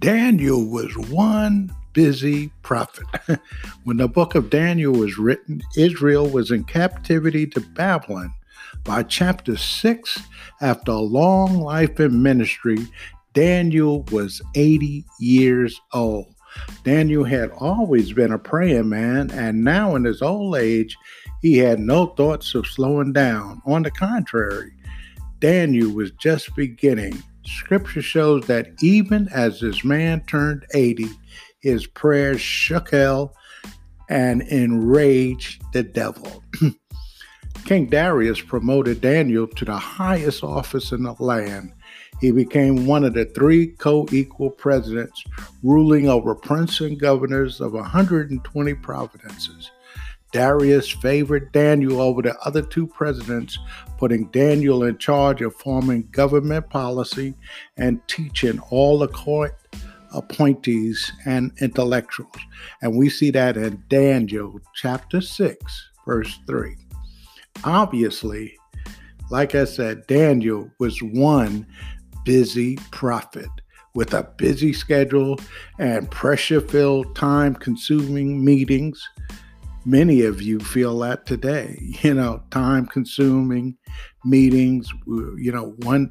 Daniel was one busy prophet. when the book of Daniel was written, Israel was in captivity to Babylon. By chapter 6, after a long life in ministry, Daniel was 80 years old. Daniel had always been a praying man, and now in his old age, he had no thoughts of slowing down. On the contrary, Daniel was just beginning Scripture shows that even as this man turned 80, his prayers shook hell and enraged the devil. King Darius promoted Daniel to the highest office in the land. He became one of the three co equal presidents, ruling over princes and governors of 120 provinces. Darius favored Daniel over the other two presidents, putting Daniel in charge of forming government policy and teaching all the court appointees and intellectuals. And we see that in Daniel chapter 6, verse 3. Obviously, like I said, Daniel was one busy prophet with a busy schedule and pressure filled, time consuming meetings many of you feel that today you know time consuming meetings you know one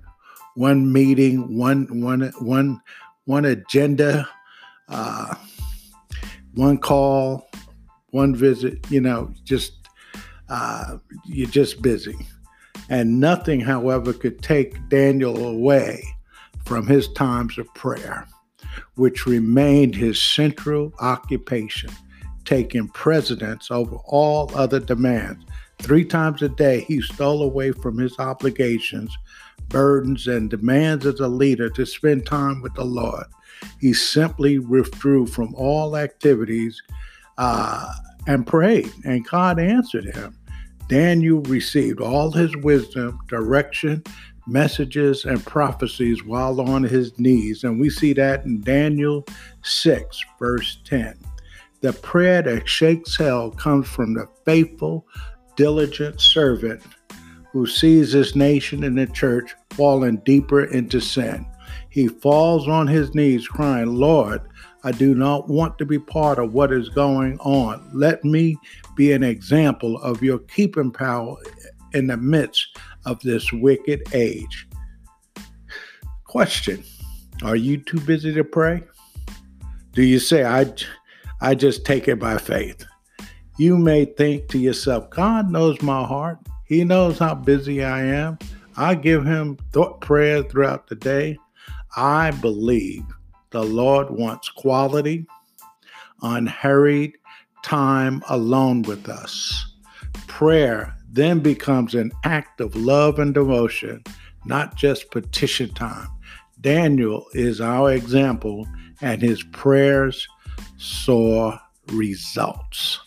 one meeting one one one one agenda uh one call one visit you know just uh you're just busy. And nothing however could take daniel away from his times of prayer which remained his central occupation taking precedence over all other demands. Three times a day, he stole away from his obligations, burdens, and demands as a leader to spend time with the Lord. He simply withdrew from all activities uh, and prayed, and God answered him. Daniel received all his wisdom, direction, messages, and prophecies while on his knees. And we see that in Daniel 6, verse 10. The prayer that shakes hell comes from the faithful, diligent servant who sees his nation and the church falling deeper into sin. He falls on his knees crying, Lord, I do not want to be part of what is going on. Let me be an example of your keeping power in the midst of this wicked age. Question Are you too busy to pray? Do you say, I, I just take it by faith. You may think to yourself, God knows my heart. He knows how busy I am. I give him thought prayer throughout the day. I believe the Lord wants quality, unhurried time alone with us. Prayer then becomes an act of love and devotion, not just petition time. Daniel is our example, and his prayers saw results.